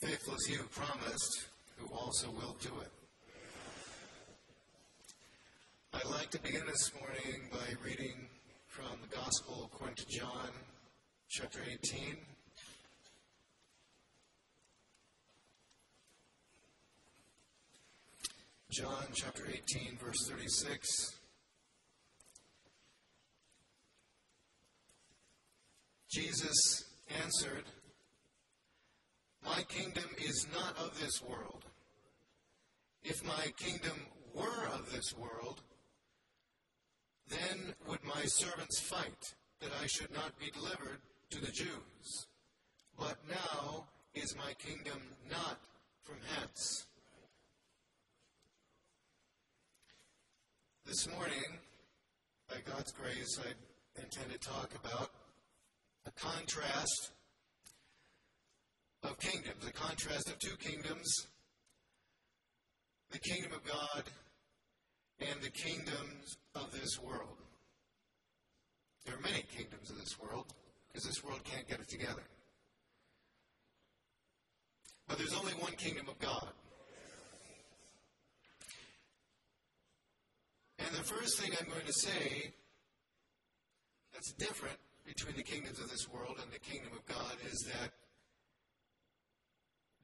Faithful is he who promised, who also will do it. I'd like to begin this morning by reading from the Gospel according to John, chapter 18. John chapter 18, verse 36. Jesus answered, My kingdom is not of this world. If my kingdom were of this world, then would my servants fight that I should not be delivered to the Jews. But now is my kingdom not from hence. This morning, by God's grace, I intend to talk about a contrast of kingdoms, the contrast of two kingdoms the kingdom of God and the kingdoms of this world. There are many kingdoms of this world because this world can't get it together. But there's only one kingdom of God. And the first thing I'm going to say that's different between the kingdoms of this world and the kingdom of God is that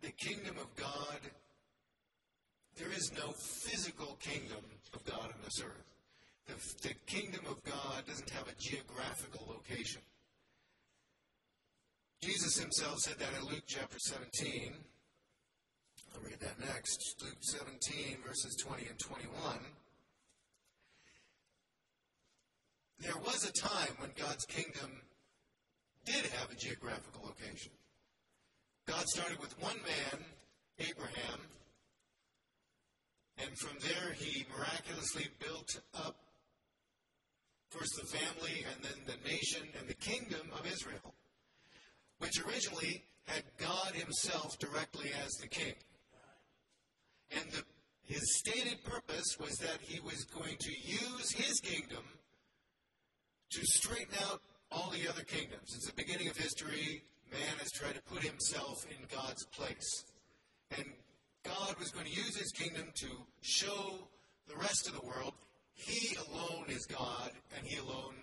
the kingdom of God, there is no physical kingdom of God on this earth. The, the kingdom of God doesn't have a geographical location. Jesus himself said that in Luke chapter 17. I'll read that next. Luke 17, verses 20 and 21. There was a time when God's kingdom did have a geographical location. God started with one man, Abraham, and from there he miraculously built up first the family and then the nation and the kingdom of Israel, which originally had God himself directly as the king. And the, his stated purpose was that he was going to use his kingdom to straighten out all the other kingdoms. Since the beginning of history, man has tried to put himself in God's place. And God was going to use his kingdom to show the rest of the world he alone is God and he alone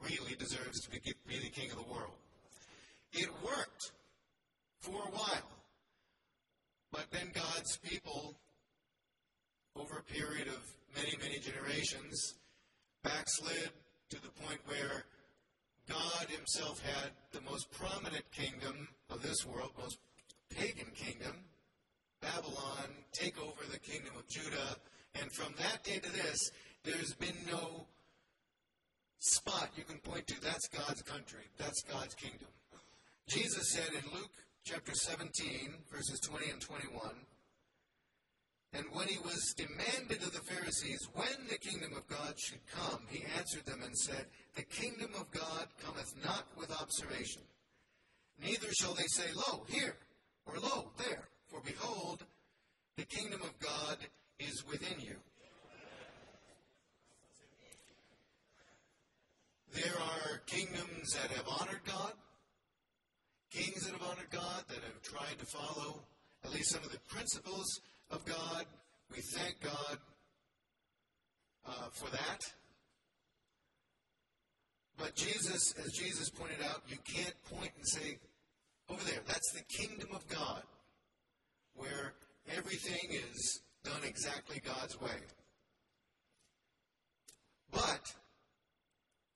really deserves to be, be the king of the world. It worked for a while. But then God's people, over a period of many, many generations, backslid to the point where God himself had the most prominent kingdom of this world, most pagan kingdom, Babylon, take over the kingdom of Judah. And from that day to this, there's been no spot you can point to. That's God's country. That's God's kingdom. Jesus said in Luke chapter 17, verses 20 and 21, and when he was demanded of the Pharisees when the kingdom of God should come, he answered them and said, The kingdom of God cometh not with observation. Neither shall they say, Lo, here, or Lo, there. For behold, the kingdom of God is within you. There are kingdoms that have honored God, kings that have honored God, that have tried to follow at least some of the principles of God. We thank God uh, for that. But Jesus, as Jesus pointed out, you can't point and say, over there, that's the kingdom of God, where everything is done exactly God's way. But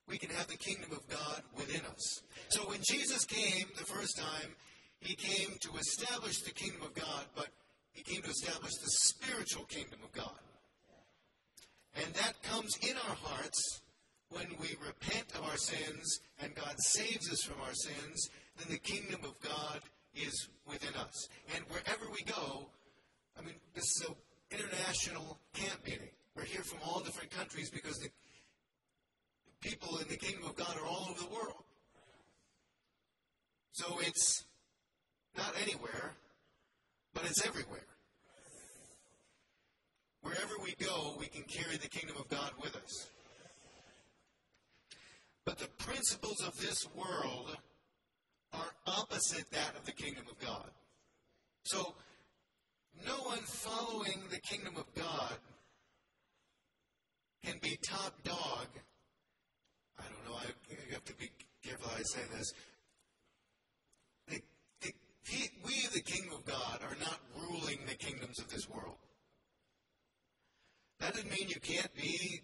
we can have the kingdom of God within us. So when Jesus came the first time, he came to establish the kingdom of God, but he came to establish the spiritual kingdom of God. And that comes in our hearts when we repent of our sins and God saves us from our sins, then the kingdom of God is within us. And wherever we go, I mean, this is an international camp meeting. We're here from all different countries because the people in the kingdom of God are all over the world. So it's not anywhere, but it's everywhere. Wherever we go, we can carry the kingdom of God with us. But the principles of this world are opposite that of the kingdom of God. So, no one following the kingdom of God can be top dog. I don't know, I, have to be careful how I say this. The, the, he, we, the kingdom of God, are not ruling the kingdoms of this world. That doesn't mean you can't be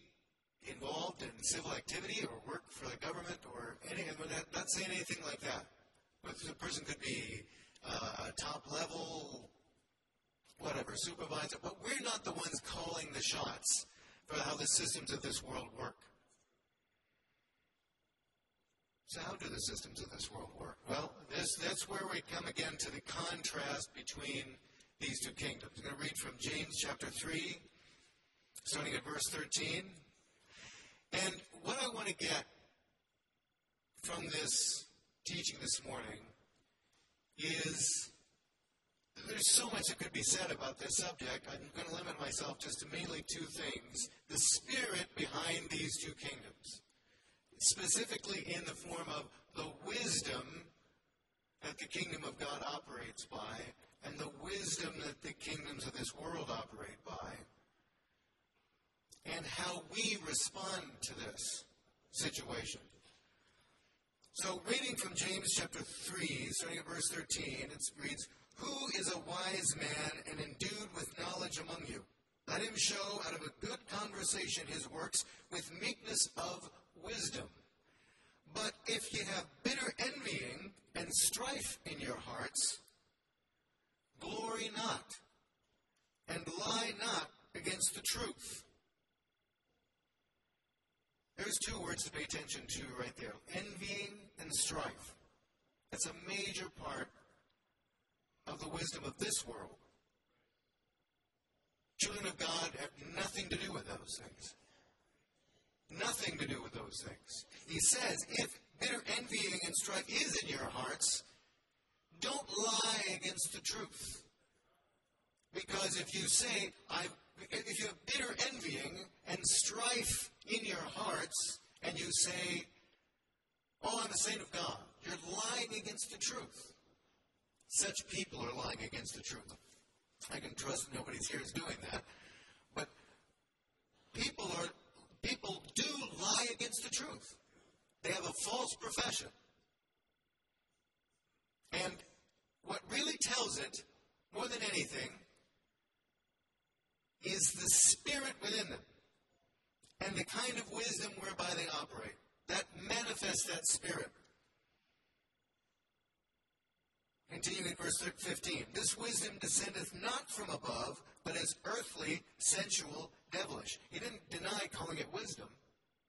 involved in civil activity or work for the government or anything. Not, not saying anything like that. But the person could be uh, a top level, whatever, supervisor. But we're not the ones calling the shots for how the systems of this world work. So how do the systems of this world work? Well, this, that's where we come again to the contrast between these two kingdoms. I'm going to read from James chapter 3, starting at verse 13. And what I want to get from this teaching this morning is there's so much that could be said about this subject. I'm going to limit myself just to mainly two things the spirit behind these two kingdoms, specifically in the form of the wisdom that the kingdom of God operates by, and the wisdom that the kingdoms of this world operate by and how we respond to this situation. So, reading from James chapter 3, starting at verse 13, it reads, Who is a wise man and endued with knowledge among you? Let him show out of a good conversation his works with meekness of wisdom. But if ye have bitter envying and strife in your hearts, glory not, and lie not against the truth. There's two words to pay attention to right there envying and strife. That's a major part of the wisdom of this world. Children of God have nothing to do with those things. Nothing to do with those things. He says, if bitter envying and strife is in your hearts, don't lie against the truth. Because if you say, I, if you have bitter envying and strife in your hearts and you say, Oh, I'm a saint of God, you're lying against the truth. Such people are lying against the truth. I can trust nobody's here is doing that. But people are people do lie against the truth. They have a false profession. And what really tells it, more than anything, is the spirit within them and the kind of wisdom whereby they operate. That manifests that spirit. Continuing in verse 15. This wisdom descendeth not from above, but is earthly, sensual, devilish. He didn't deny calling it wisdom,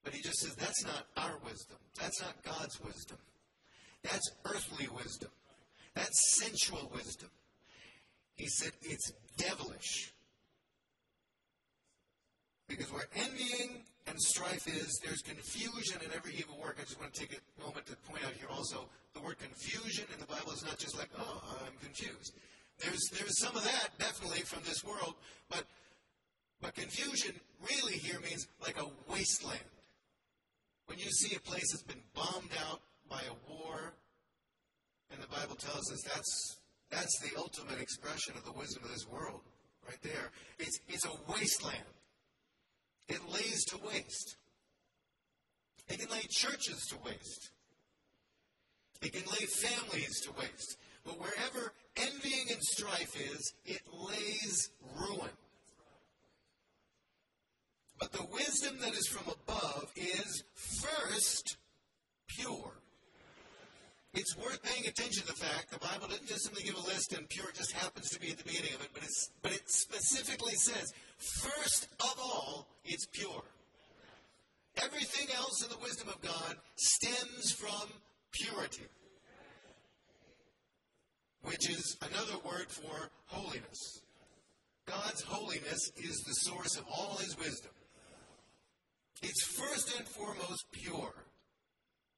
but he just says that's not our wisdom. That's not God's wisdom. That's earthly wisdom. That's sensual wisdom. He said it's devilish. Because where envying and strife is, there's confusion in every evil work. I just want to take a moment to point out here also the word confusion in the Bible is not just like, oh, I'm confused. There's, there's some of that definitely from this world, but, but confusion really here means like a wasteland. When you see a place that's been bombed out by a war, and the Bible tells us that's, that's the ultimate expression of the wisdom of this world, right there. It's, it's a wasteland. It lays to waste. It can lay churches to waste. It can lay families to waste. But wherever envying and strife is, it lays ruin. But the wisdom that is from above is first pure. It's worth paying attention to the fact the Bible didn't just simply give a list and pure just happens to be at the beginning of it, but, but it specifically says, first of all, it's pure. Everything else in the wisdom of God stems from purity, which is another word for holiness. God's holiness is the source of all his wisdom. It's first and foremost pure.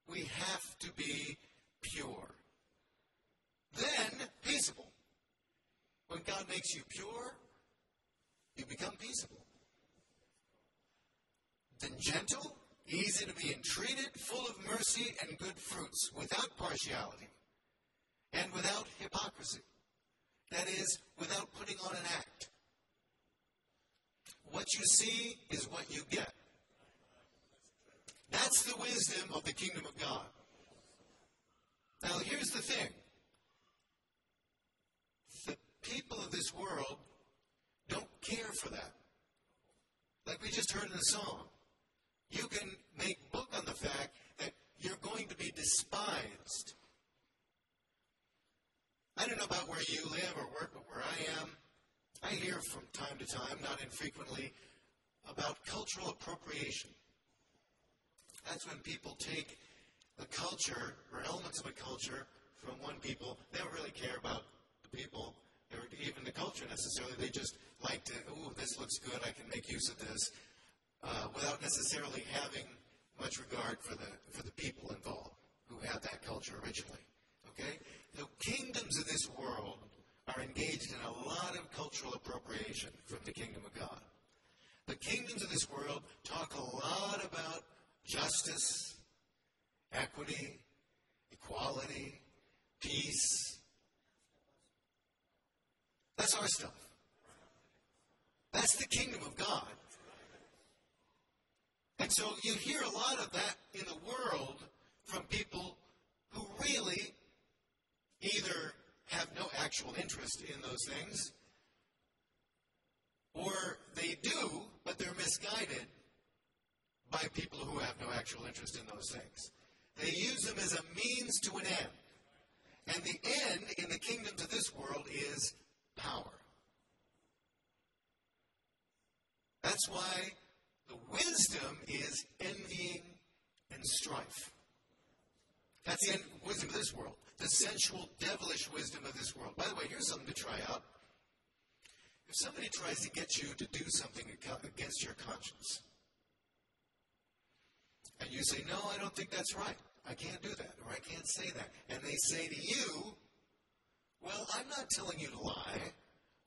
We have to be pure. Then peaceable. When God makes you pure, you become peaceable. Then gentle, easy to be entreated, full of mercy and good fruits, without partiality and without hypocrisy. That is, without putting on an act. What you see is what you get. That's the wisdom of the kingdom of God. Now, here's the thing people of this world don't care for that. Like we just heard in the song. You can make book on the fact that you're going to be despised. I don't know about where you live or work, but where I am, I hear from time to time, not infrequently, about cultural appropriation. That's when people take a culture or elements of a culture from one people. They don't really care about the people or even the culture necessarily. They just like to, ooh, this looks good. I can make use of this, uh, without necessarily having much regard for the for the people involved who had that culture originally. Okay, the kingdoms of this world are engaged in a lot of cultural appropriation from the kingdom of God. The kingdoms of this world talk a lot about justice, equity, equality, peace. That's our stuff. That's the kingdom of God. And so you hear a lot of that in the world from people who really either have no actual interest in those things, or they do, but they're misguided by people who have no actual interest in those things. They use them as a means to an end. And the end in the kingdoms of this world is power. That's why the wisdom is envying and strife. That's the wisdom of this world. The sensual, devilish wisdom of this world. By the way, here's something to try out. If somebody tries to get you to do something against your conscience, and you say, No, I don't think that's right. I can't do that, or I can't say that. And they say to you, Well, I'm not telling you to lie,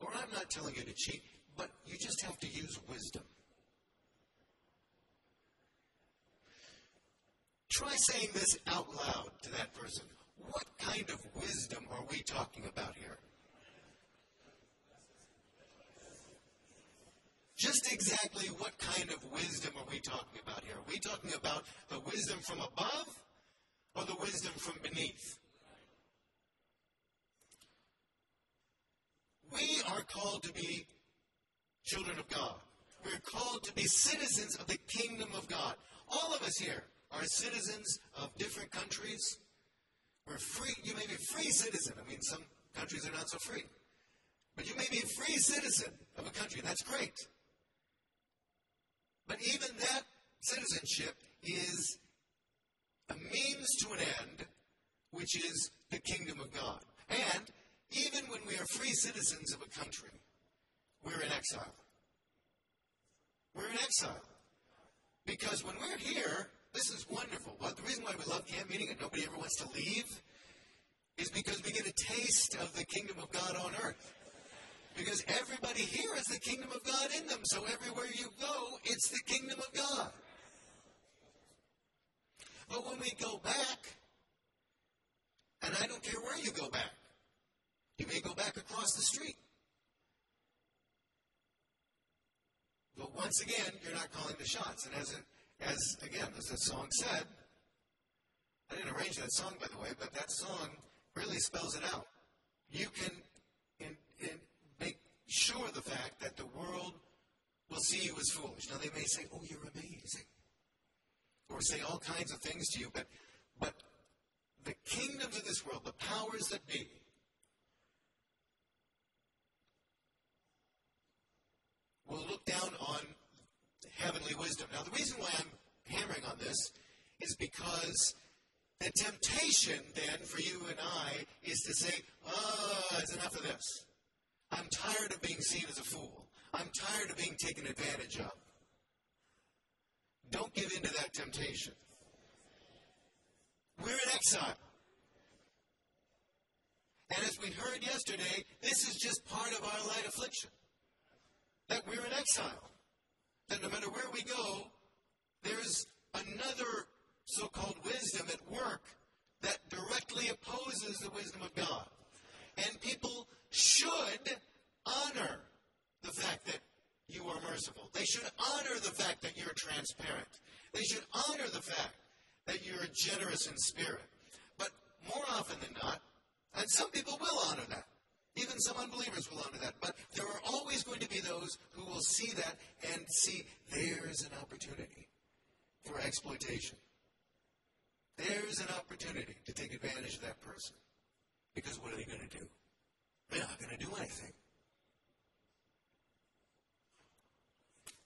or I'm not telling you to cheat, but you just have to use wisdom. Try saying this out loud to that person. What kind of wisdom are we talking about here? Just exactly what kind of wisdom are we talking about here? Are we talking about the wisdom from above or the wisdom from beneath? We are called to be children of God. We're called to be citizens of the kingdom of God. All of us here are citizens of different countries. We're free. You may be a free citizen. I mean, some countries are not so free. But you may be a free citizen of a country, that's great. But even that citizenship is a means to an end, which is the kingdom of God. And even when we are free citizens of a country, we're in exile. We're in exile. Because when we're here, this is wonderful. The reason why we love camp meeting and nobody ever wants to leave is because we get a taste of the kingdom of God on earth. Because everybody here has the kingdom of God in them. So everywhere you go, it's the kingdom of God. But when we go back, and I don't care where you go back, you may go back across the street. But once again, you're not calling the shots. And as, it, as again, as the song said, I didn't arrange that song, by the way, but that song really spells it out. You can in, in, make sure the fact that the world will see you as foolish. Now, they may say, Oh, you're amazing. Or say all kinds of things to you, but, but the kingdoms of this world, the powers that be, will look down on heavenly wisdom. Now, the reason why I'm hammering on this is because the temptation then for you and I is to say, oh, it's enough of this. I'm tired of being seen as a fool. I'm tired of being taken advantage of. Don't give in to that temptation. We're in exile. And as we heard yesterday, this is just part of our light affliction. That we're in exile. That no matter where we go, there's another so called wisdom at work that directly opposes the wisdom of God. And people should honor the fact that you are merciful. They should honor the fact that you're transparent. They should honor the fact that you're generous in spirit. But more often than not, and some people will honor that. Even some unbelievers will honor that. But there are always going to be those who will see that and see there's an opportunity for exploitation. There's an opportunity to take advantage of that person. Because what are they going to do? They're not going to do anything.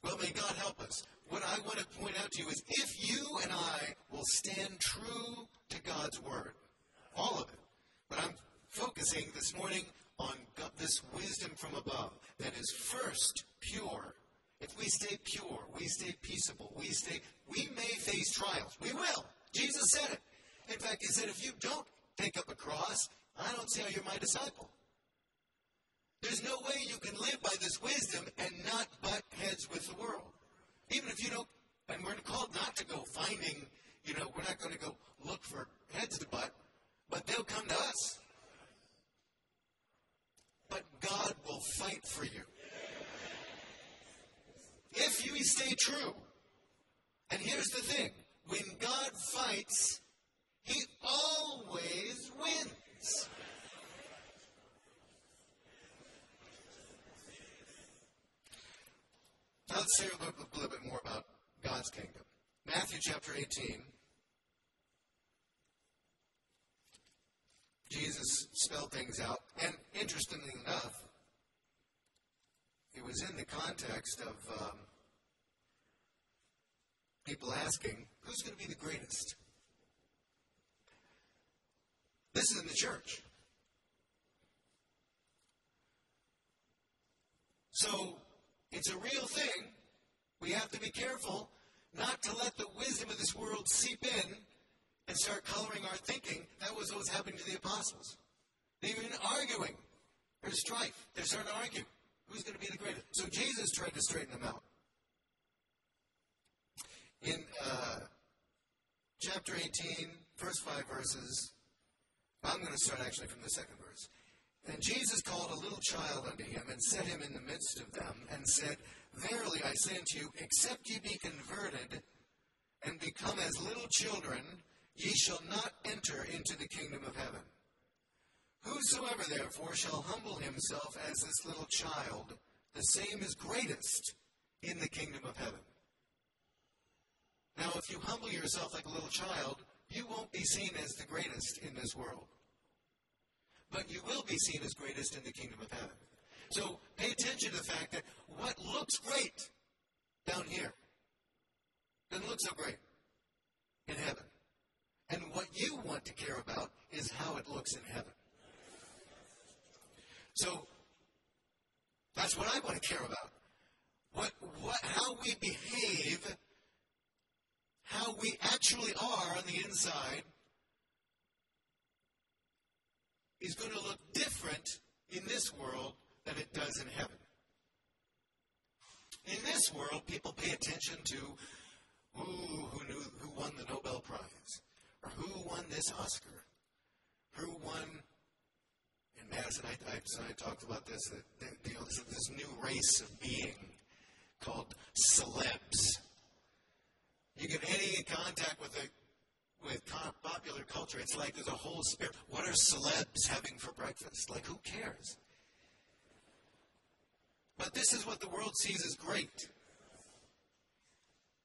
Well, may God help us. What I want to point out to you is if you and I will stand true to God's word, all of it, but I'm focusing this morning on this wisdom from above that is first pure. If we stay pure, we stay peaceable, we stay, we may face trials. We will. Jesus said it. In fact, he said, if you don't take up a cross, I don't see how you're my disciple. There's no way you can live by this wisdom and not butt heads with the world. Even if you don't, and we're called not to go finding, you know, we're not going to go look for heads to butt, but they'll come to us. But God will fight for you. If you stay true. And here's the thing when God fights, he always wins. Now let's say a little, little bit more about God's kingdom. Matthew chapter 18. Jesus spelled things out. And interestingly enough, it was in the context of um, people asking, who's going to be the greatest? This is in the church. So it's a real thing. We have to be careful not to let the wisdom of this world seep in and start coloring our thinking. That was what was happening to the apostles. They've been arguing. There's strife. They're starting to argue. Who's going to be the greatest? So Jesus tried to straighten them out. In uh, chapter 18, first five verses, I'm going to start actually from the second verse. And Jesus called a little child unto him and set him in the midst of them and said, Verily I say unto you, except ye be converted and become as little children, ye shall not enter into the kingdom of heaven. Whosoever therefore shall humble himself as this little child, the same is greatest in the kingdom of heaven. Now, if you humble yourself like a little child, you won't be seen as the greatest in this world. But you will be seen as greatest in the kingdom of heaven. So pay attention to the fact that what looks great down here doesn't look so great in heaven. And what you want to care about is how it looks in heaven. So that's what I want to care about. What, what, how we behave, how we actually are on the inside, is going to look different in this world than it does in heaven. In this world, people pay attention to ooh, who knew who won the Nobel Prize, who won this Oscar, who won. In Madison, I, I, I talked about this. That, you know, this, this new race of being called celebs. You get any contact with a with popular culture, it's like there's a whole spirit. What are celebs having for breakfast? Like, who cares? But this is what the world sees as great.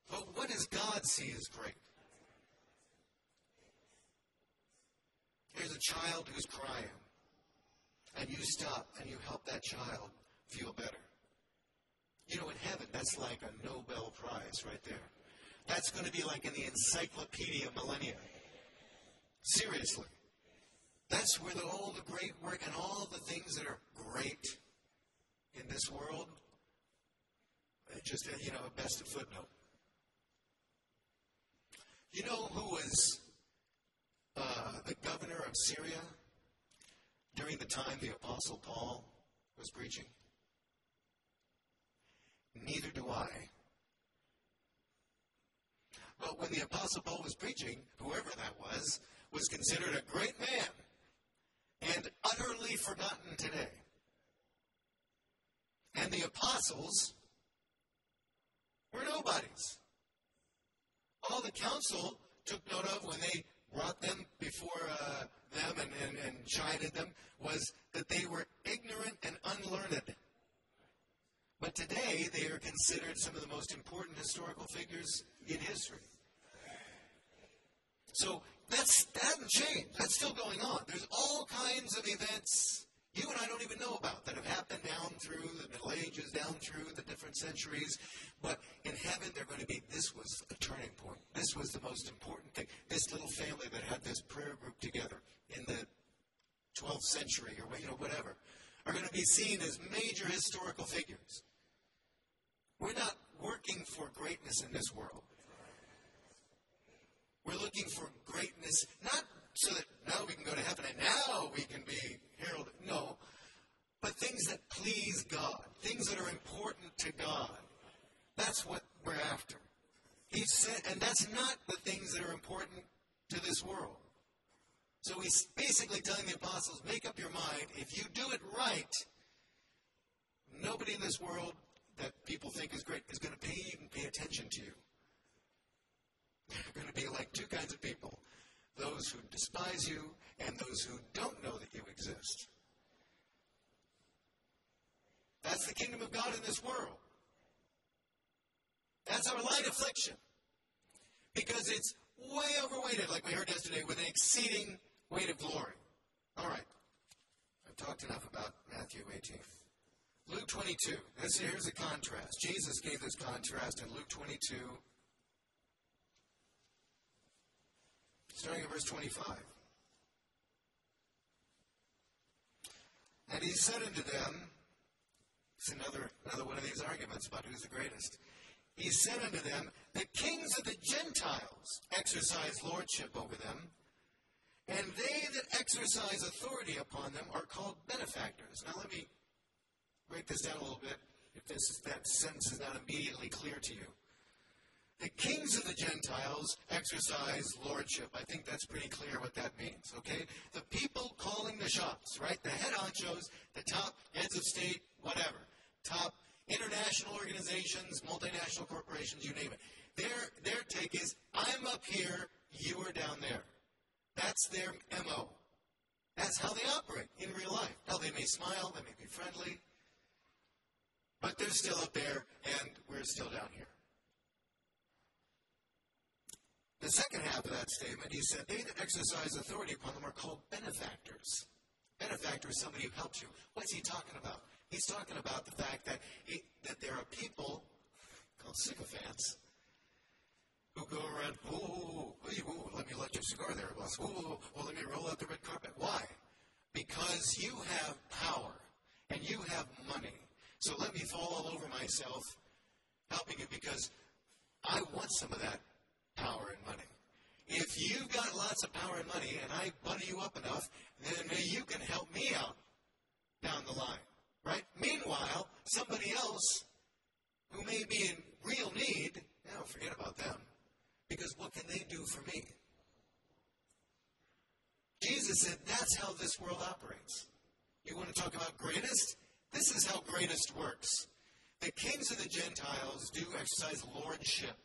But what does God see as great? Here's a child who's crying, and you stop and you help that child feel better. You know, in heaven, that's like a Nobel Prize right there. That's going to be like in the Encyclopedia Millennia. Seriously. That's where the, all the great work and all the things that are great in this world, just, you know, a best a footnote. You know who was uh, the governor of Syria during the time the Apostle Paul was preaching? Neither do I. But when the Apostle Paul was preaching, whoever that was, was considered a great man and utterly forgotten today. And the apostles were nobodies. All the council took note of when they brought them before uh, them and, and, and chided them was that they were ignorant and unlearned. But today, they are considered some of the most important historical figures in history. So that's, that hasn't changed. That's still going on. There's all kinds of events you and I don't even know about that have happened down through the Middle Ages, down through the different centuries. But in heaven, they're going to be, this was a turning point. This was the most important thing. This little family that had this prayer group together in the 12th century or you know, whatever are going to be seen as major historical figures. We're not working for greatness in this world. We're looking for greatness, not so that now we can go to heaven and now we can be heralded. No. But things that please God, things that are important to God. That's what we're after. He said, and that's not the things that are important to this world. So he's basically telling the apostles, make up your mind. If you do it right, nobody in this world that people think is great is going to pay even pay attention to you. They're going to be like two kinds of people those who despise you and those who don't know that you exist. That's the kingdom of God in this world. That's our light affliction. Because it's way overweighted, like we heard yesterday, with an exceeding weight of glory. All right. I've talked enough about Matthew 18. Luke 22. This, here's a contrast. Jesus gave this contrast in Luke 22, starting at verse 25. And he said unto them, it's another, another one of these arguments about who's the greatest. He said unto them, The kings of the Gentiles exercise lordship over them, and they that exercise authority upon them are called benefactors. Now let me break this down a little bit if this, that sentence is not immediately clear to you. The kings of the Gentiles exercise lordship. I think that's pretty clear what that means, okay? The people calling the shots, right? The head honchos, the top heads of state, whatever. Top international organizations, multinational corporations, you name it. Their, their take is, I'm up here, you are down there. That's their MO. That's how they operate in real life. Now, they may smile, they may be friendly, but they're still up there, and we're still down here. The second half of that statement, he said, they that exercise authority upon them are called benefactors. Benefactor is somebody who helps you. What's he talking about? He's talking about the fact that, that there are people called sycophants who go around, ooh, ooh, let me light your cigar there, boss. Ooh, well, let me roll out the red carpet. Why? Because you have power and you have money. So let me fall all over myself helping you because I want some of that power and money. If you've got lots of power and money and I butter you up enough, then you can help me out. Right? Meanwhile, somebody else who may be in real need, now forget about them. Because what can they do for me? Jesus said that's how this world operates. You want to talk about greatest? This is how greatest works. The kings of the Gentiles do exercise lordship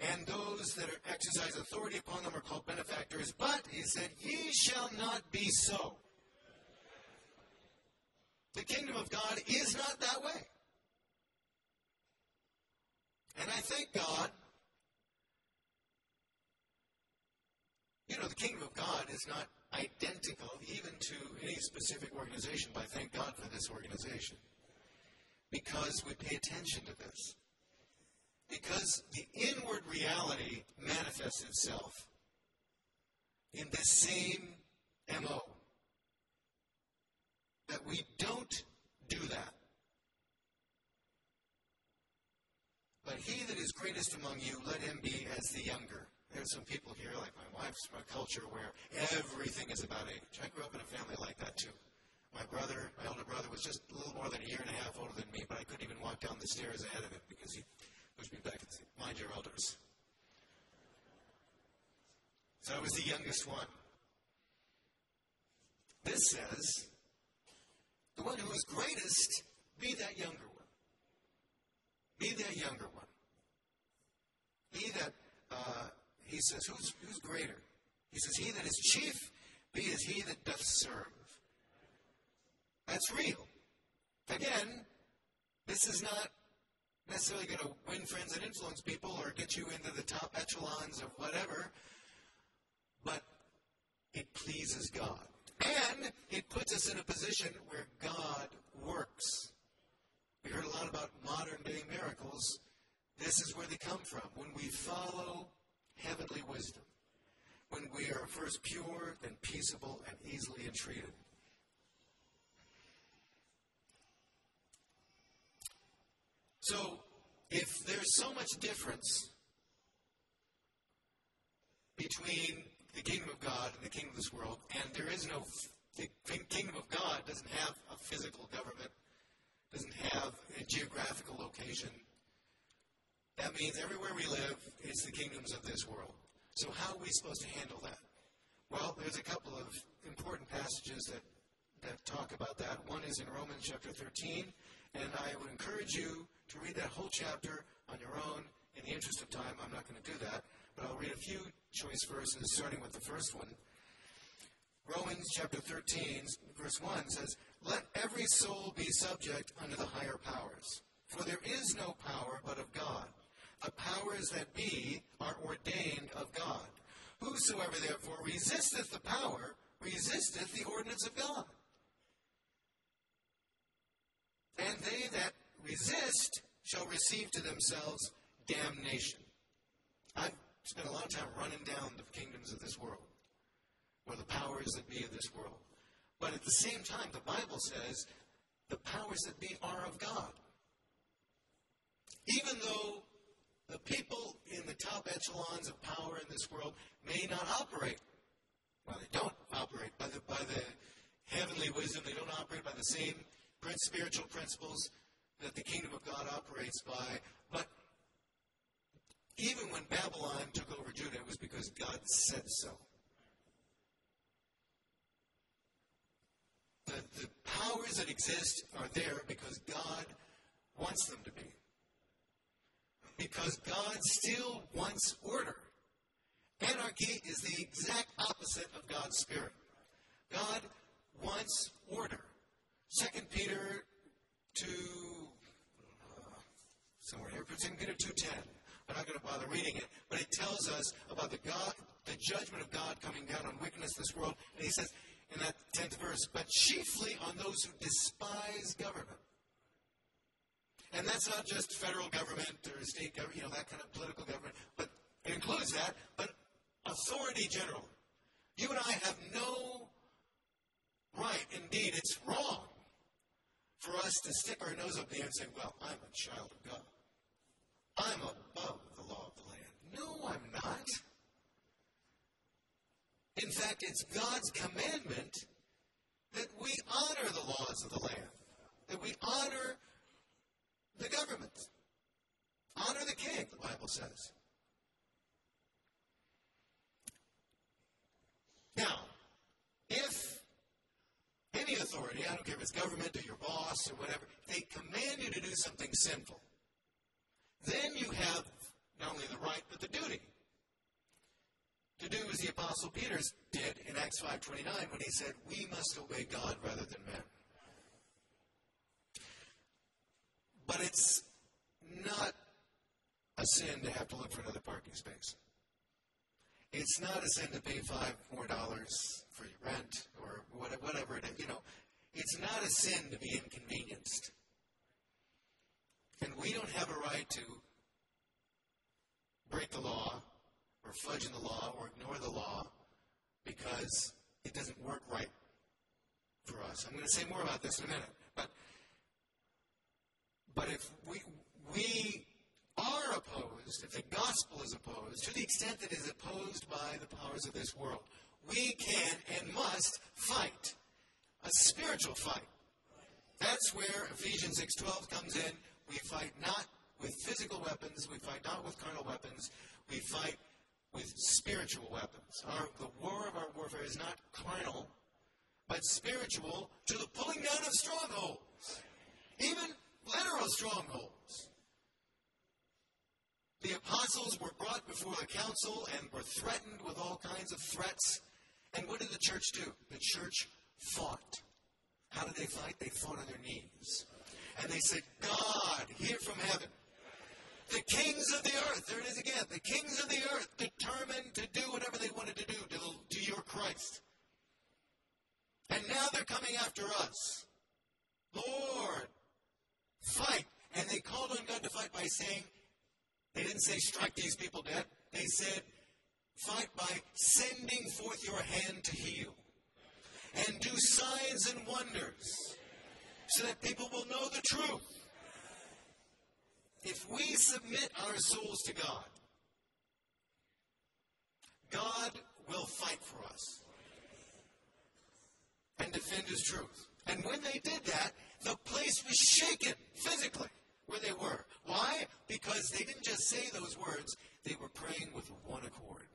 and those that exercise authority upon them are called benefactors. But, he said, ye shall not be so. The kingdom of God is not that way. And I thank God. You know, the kingdom of God is not identical even to any specific organization, but I thank God for this organization. Because we pay attention to this. Because the inward reality manifests itself in the same MO. That we don't do that. But he that is greatest among you, let him be as the younger. There's some people here, like my wife's from a culture, where everything is about age. I grew up in a family like that too. My brother, my older brother, was just a little more than a year and a half older than me, but I couldn't even walk down the stairs ahead of him because he pushed me back and say, mind your elders. So I was the youngest one. This says, the one who is greatest be that younger one. Be that younger one. He that, uh, he says, who's, who's greater? He says, he that is chief, be as he that doth serve. That's real. Again, this is not necessarily going to win friends and influence people or get you into the top echelons of whatever, but it pleases God. And it puts us in a position where God works. We heard a lot about modern day miracles. This is where they come from. When we follow heavenly wisdom, when we are first pure, then peaceable, and easily entreated. So, if there's so much difference between the kingdom of God and the kingdom of this world, and there is no, the kingdom of God doesn't have a physical government, doesn't have a geographical location. That means everywhere we live, it's the kingdoms of this world. So, how are we supposed to handle that? Well, there's a couple of important passages that, that talk about that. One is in Romans chapter 13, and I would encourage you to read that whole chapter on your own. In the interest of time, I'm not going to do that, but I'll read a few choice verses, starting with the first one. Romans chapter 13, verse 1 says, Let every soul be subject unto the higher powers, for there is no power but of God. The powers that be are ordained of God. Whosoever therefore resisteth the power, resisteth the ordinance of God. And they that resist shall receive to themselves damnation. I've spent a lot of time running down the kingdoms of this world, or the powers that be of this world. But at the same time, the Bible says the powers that be are of God. Even though the people in the top echelons of power in this world may not operate, well, they don't operate by the, by the heavenly wisdom, they don't operate by the same spiritual principles that the kingdom of God operates by. But even when Babylon took over Judah, it was because God said so. The, the powers that exist are there because God wants them to be. Because God still wants order. Anarchy is the exact opposite of God's spirit. God wants order. Second Peter 2 uh, somewhere here. It's in Peter 2.10. I'm not going to bother reading it, but it tells us about the God, the judgment of God coming down on wickedness in this world. And he says in that 10th verse, but chiefly on those who despise government. And that's not just federal government or state government, you know, that kind of political government, but it includes that, but authority general. You and I have no right, indeed, it's wrong for us to stick our nose up there and say, well, I'm a child of God. I'm above the law of the land. No, I'm not. In fact, it's God's commandment that we honor the laws of the land, that we honor the government, honor the king, the Bible says. Now, if any authority, I don't care if it's government or your boss or whatever, they command you to do something sinful, then you have not only the right, but the duty to do as the Apostle Peter did in Acts 5.29 when he said, we must obey God rather than men. But it's not a sin to have to look for another parking space. It's not a sin to pay five more dollars for your rent or whatever it is. You know, it's not a sin to be inconvenienced. And we don't have a right to break the law or fudge in the law or ignore the law because it doesn't work right for us. I'm going to say more about this in a minute. But but if we we are opposed, if the gospel is opposed, to the extent that it is opposed by the powers of this world, we can and must fight a spiritual fight. That's where Ephesians 6:12 comes in. We fight not with physical weapons, we fight not with carnal weapons, we fight with spiritual weapons. Our, the war of our warfare is not carnal, but spiritual to the pulling down of strongholds. even literal strongholds. The apostles were brought before the council and were threatened with all kinds of threats. And what did the church do? The church fought. How did they fight? They fought on their knees. And they said, God, hear from heaven. The kings of the earth, there it is again, the kings of the earth determined to do whatever they wanted to do to, to your Christ. And now they're coming after us. Lord, fight. And they called on God to fight by saying, they didn't say strike these people dead. They said, fight by sending forth your hand to heal and do signs and wonders so that people will know the truth. If we submit our souls to God, God will fight for us and defend his truth. And when they did that, the place was shaken physically where they were. Why? Because they didn't just say those words, they were praying with one accord.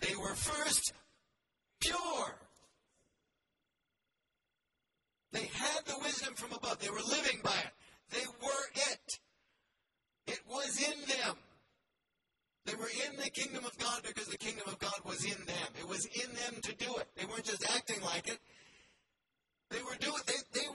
They were first pure. They had the wisdom from above. They were living by it. They were it. It was in them. They were in the kingdom of God because the kingdom of God was in them. It was in them to do it. They weren't just acting like it. They were doing they, they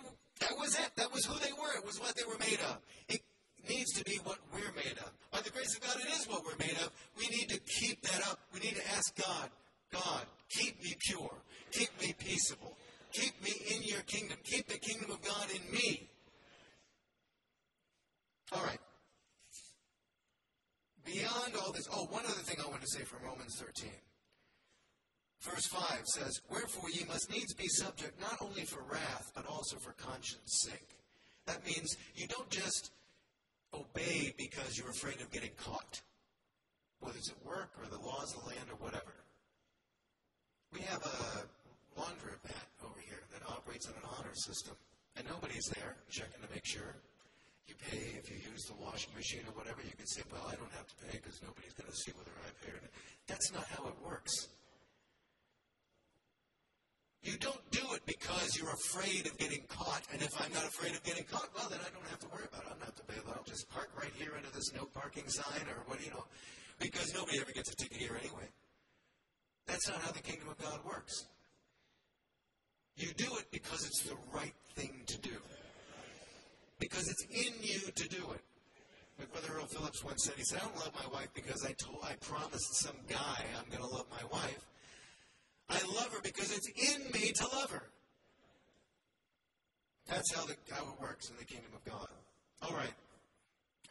that was it. That was who they were. It was what they were made of. It needs to be what we're made of. By the grace of God, it is what we're made of. We need to keep that up. We need to ask God, God, keep me pure. Keep me peaceable. Keep me in your kingdom. Keep the kingdom of God in me. All right. Beyond all this, oh, one other thing I want to say from Romans 13. Verse 5 says, Wherefore ye must needs be subject not only for wrath, but also for conscience sake. That means you don't just obey because you're afraid of getting caught, whether it's at work or the laws of the land or whatever. We have a laundromat operates on an honor system, and nobody's there checking to make sure. You pay if you use the washing machine or whatever. You can say, "Well, I don't have to pay because nobody's going to see whether I paid." Or not. That's not how it works. You don't do it because you're afraid of getting caught. And if I'm not afraid of getting caught, well, then I don't have to worry about it. I don't have to pay. I'll just park right here under this no parking sign or what, you know, because nobody ever gets a ticket here anyway. That's not how the kingdom of God works. You do it because it's the right thing to do. Because it's in you to do it. Like Brother Earl Phillips once said, he said, I don't love my wife because I told I promised some guy I'm gonna love my wife. I love her because it's in me to love her. That's how, the, how it works in the kingdom of God. All right.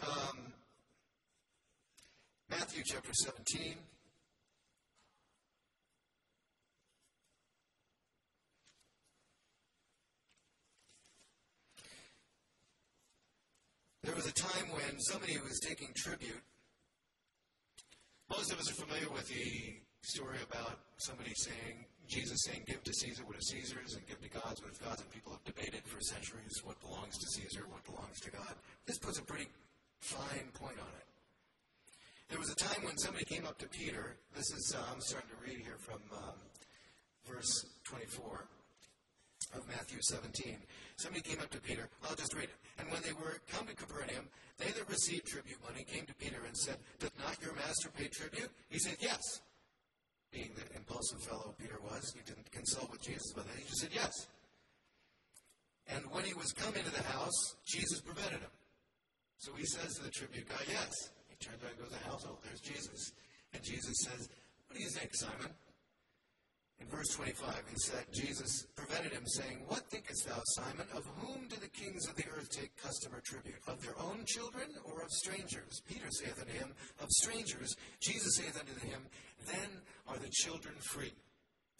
Um, Matthew chapter 17. There was a time when somebody was taking tribute. Most of us are familiar with the story about somebody saying, Jesus saying, give to Caesar what is Caesar's and give to God's what is God's, and people have debated for centuries what belongs to Caesar, what belongs to God. This puts a pretty fine point on it. There was a time when somebody came up to Peter. This is, uh, I'm starting to read here from um, verse 24 of Matthew 17. Somebody came up to Peter. I'll just read it. And when they were come to Capernaum, they that received tribute money came to Peter and said, Doth not your master pay tribute? He said, Yes being the impulsive fellow Peter was, he didn't consult with Jesus about that. He just said yes. And when he was come into the house, Jesus prevented him. So he says to the tribute guy, yes. He turns around and goes to the house, oh, there's Jesus. And Jesus says, what do you think, Simon? In verse 25, he said, Jesus prevented him, saying, What thinkest thou, Simon? Of whom do the kings of the earth take custom or tribute? Of their own children or of strangers? Peter saith unto him, Of strangers. Jesus saith unto him, Then are the children free.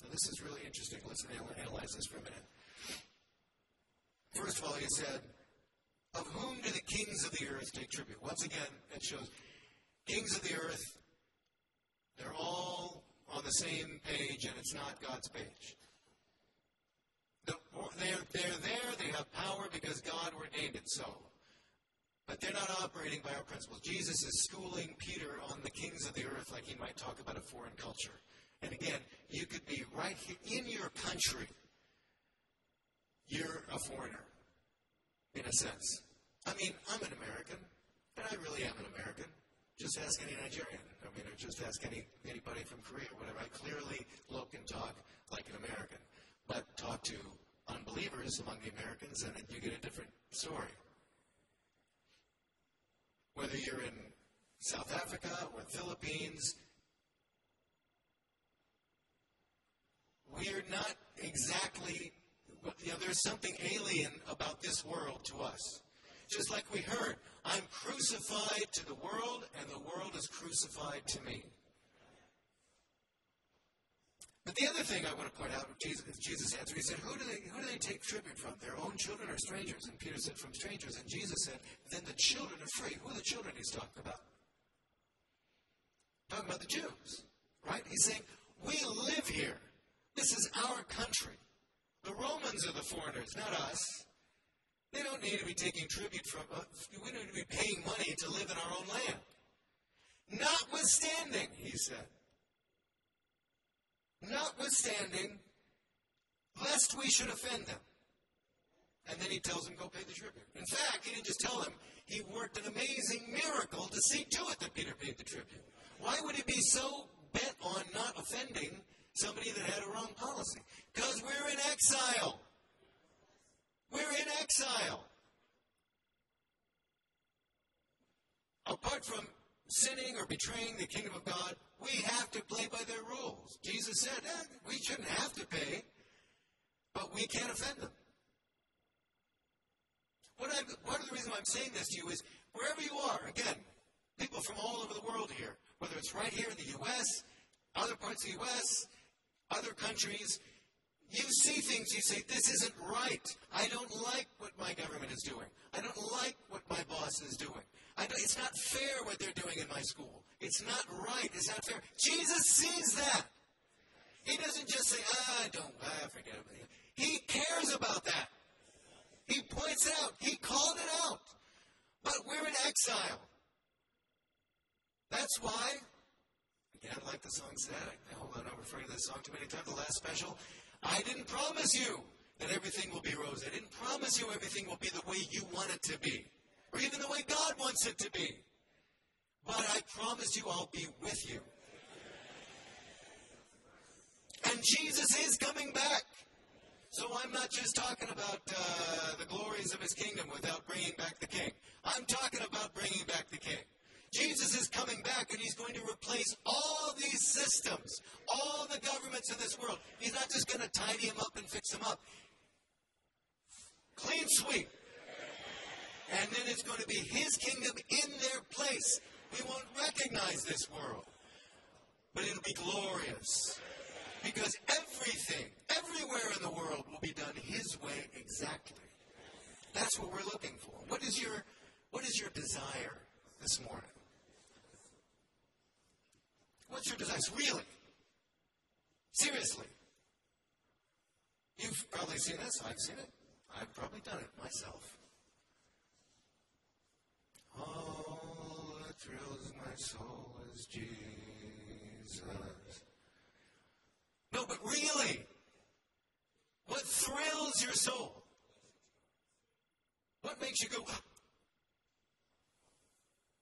Now, this is really interesting. Let's analyze this for a minute. First of all, he said, Of whom do the kings of the earth take tribute? Once again, it shows kings of the earth, they're all on the same page, and it's not God's page. They're, they're there, they have power because God ordained it so. But they're not operating by our principles. Jesus is schooling Peter on the kings of the earth like he might talk about a foreign culture. And again, you could be right here in your country. You're a foreigner. in a sense. I mean, I'm an American, and I really am an American. Just ask any Nigerian. I mean, or just ask any anybody from Korea or whatever. I clearly look and talk like an American. But talk to unbelievers among the Americans, and you get a different story. Whether you're in South Africa or Philippines, we're not exactly, you know, there's something alien about this world to us. Just like we heard, I'm crucified to the world, and the world is crucified to me. But the other thing I want to point out, Jesus, Jesus answered, he said, who do, they, who do they take tribute from? Their own children or strangers? And Peter said, from strangers. And Jesus said, then the children are free. Who are the children he's talking about? Talking about the Jews, right? He's saying, we live here. This is our country. The Romans are the foreigners, not us. They don't need to be taking tribute from us. We don't need to be paying money to live in our own land. Notwithstanding, he said, notwithstanding, lest we should offend them. And then he tells them, go pay the tribute. In fact, he didn't just tell them, he worked an amazing miracle to see to it that Peter paid the tribute. Why would he be so bent on not offending somebody that had a wrong policy? Because we're in exile. We're in exile. Apart from sinning or betraying the kingdom of God, we have to play by their rules. Jesus said eh, we shouldn't have to pay, but we can't offend them. What I'm, part of the reason I'm saying this to you is wherever you are, again, people from all over the world here, whether it's right here in the U.S., other parts of the U.S., other countries, you see things, you say, this isn't right. I don't like what my government is doing. I don't like what my boss is doing. it's not fair what they're doing in my school. It's not right. It's not fair. Jesus sees that. He doesn't just say, ah, I don't, I forget about it. He cares about that. He points it out. He called it out. But we're in exile. That's why, again, like the song said, I, hold on, I'm referring to this song too many times, the last special. I didn't promise you that everything will be rose. I didn't promise you everything will be the way you want it to be, or even the way God wants it to be. But I promise you I'll be with you. And Jesus is coming back. So I'm not just talking about uh, the glories of his kingdom without bringing back the king. I'm talking about bringing back the king. Jesus is coming back and he's going to replace all systems, all the governments of this world. He's not just going to tidy them up and fix them up. Clean sweep. And then it's going to be his kingdom in their place. We won't recognize this world, but it'll be glorious. Because everything, everywhere in the world will be done his way exactly. That's what we're looking for. What is your what is your desire this morning? What's your desire? Really? Seriously? You've probably seen this. I've seen it. I've probably done it myself. All that thrills my soul is Jesus. No, but really, what thrills your soul? What makes you go,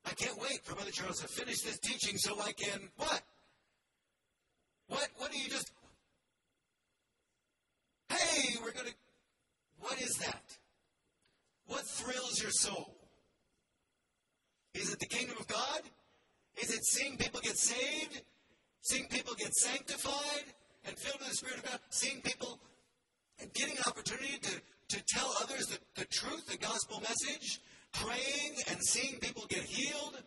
I can't wait for Brother Charles to finish this teaching so I can what? What? What do you just? Hey, we're to. What is that? What thrills your soul? Is it the kingdom of God? Is it seeing people get saved? Seeing people get sanctified and filled with the Spirit of God? Seeing people and getting an opportunity to, to tell others the, the truth, the gospel message? Praying and seeing people get healed?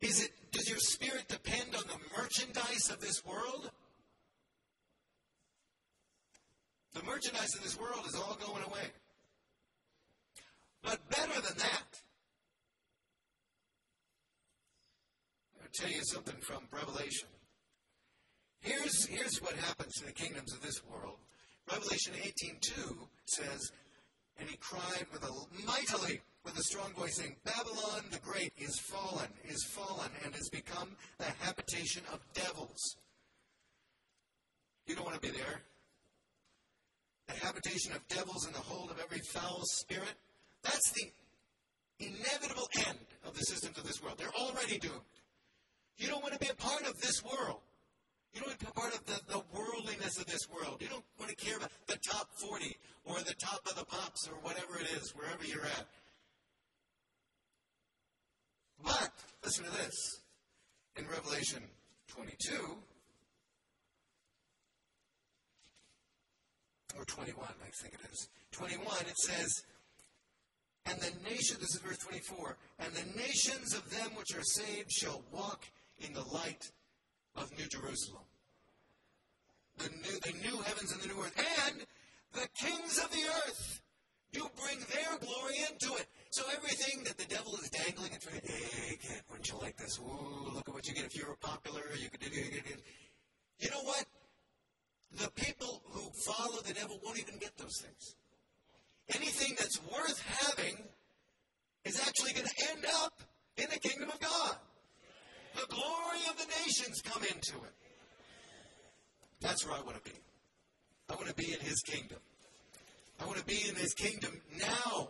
Is it does your spirit depend on the merchandise of this world? The merchandise of this world is all going away. But better than that, I'll tell you something from Revelation. Here's, here's what happens to the kingdoms of this world. Revelation 18.2 says, and he cried with a mightily with a strong voice, saying, Babylon the Great is fallen, is fallen, and has become the habitation of devils. You don't want to be there. The habitation of devils and the hold of every foul spirit. That's the inevitable end of the systems of this world. They're already doomed. You don't want to be a part of this world. You don't want to be part of the, the worldliness of this world. You don't want to care about the top 40 or the top of the pops or whatever it is, wherever you're at. But, listen to this. In Revelation 22, or 21, I think it is. 21, it says, And the nation, this is verse 24, and the nations of them which are saved shall walk in the light of New Jerusalem. The new, the new heavens and the new earth. And the kings of the earth do bring their glory into it. So everything that the devil is dangling and trying, hey, kid, wouldn't you like this? Ooh, look at what you get if you were popular. You could. You know what? The people who follow the devil won't even get those things. Anything that's worth having is actually going to end up in the kingdom of God. The glory of the nations come into it. That's where I want to be. I want to be in his kingdom. I want to be in his kingdom now.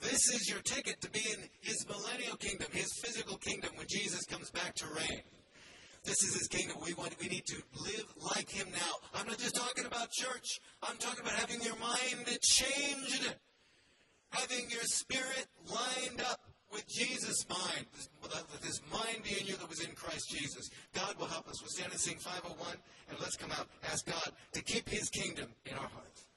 This is your ticket to be in his millennial kingdom, his physical kingdom when Jesus comes back to reign. This is his kingdom. We want we need to live like him now. I'm not just talking about church. I'm talking about having your mind changed. Having your spirit lined up with Jesus' mind, with this mind being you that was in Christ Jesus. God will help us. We'll stand and sing 501, and let's come out. Ask God to keep his kingdom in our hearts.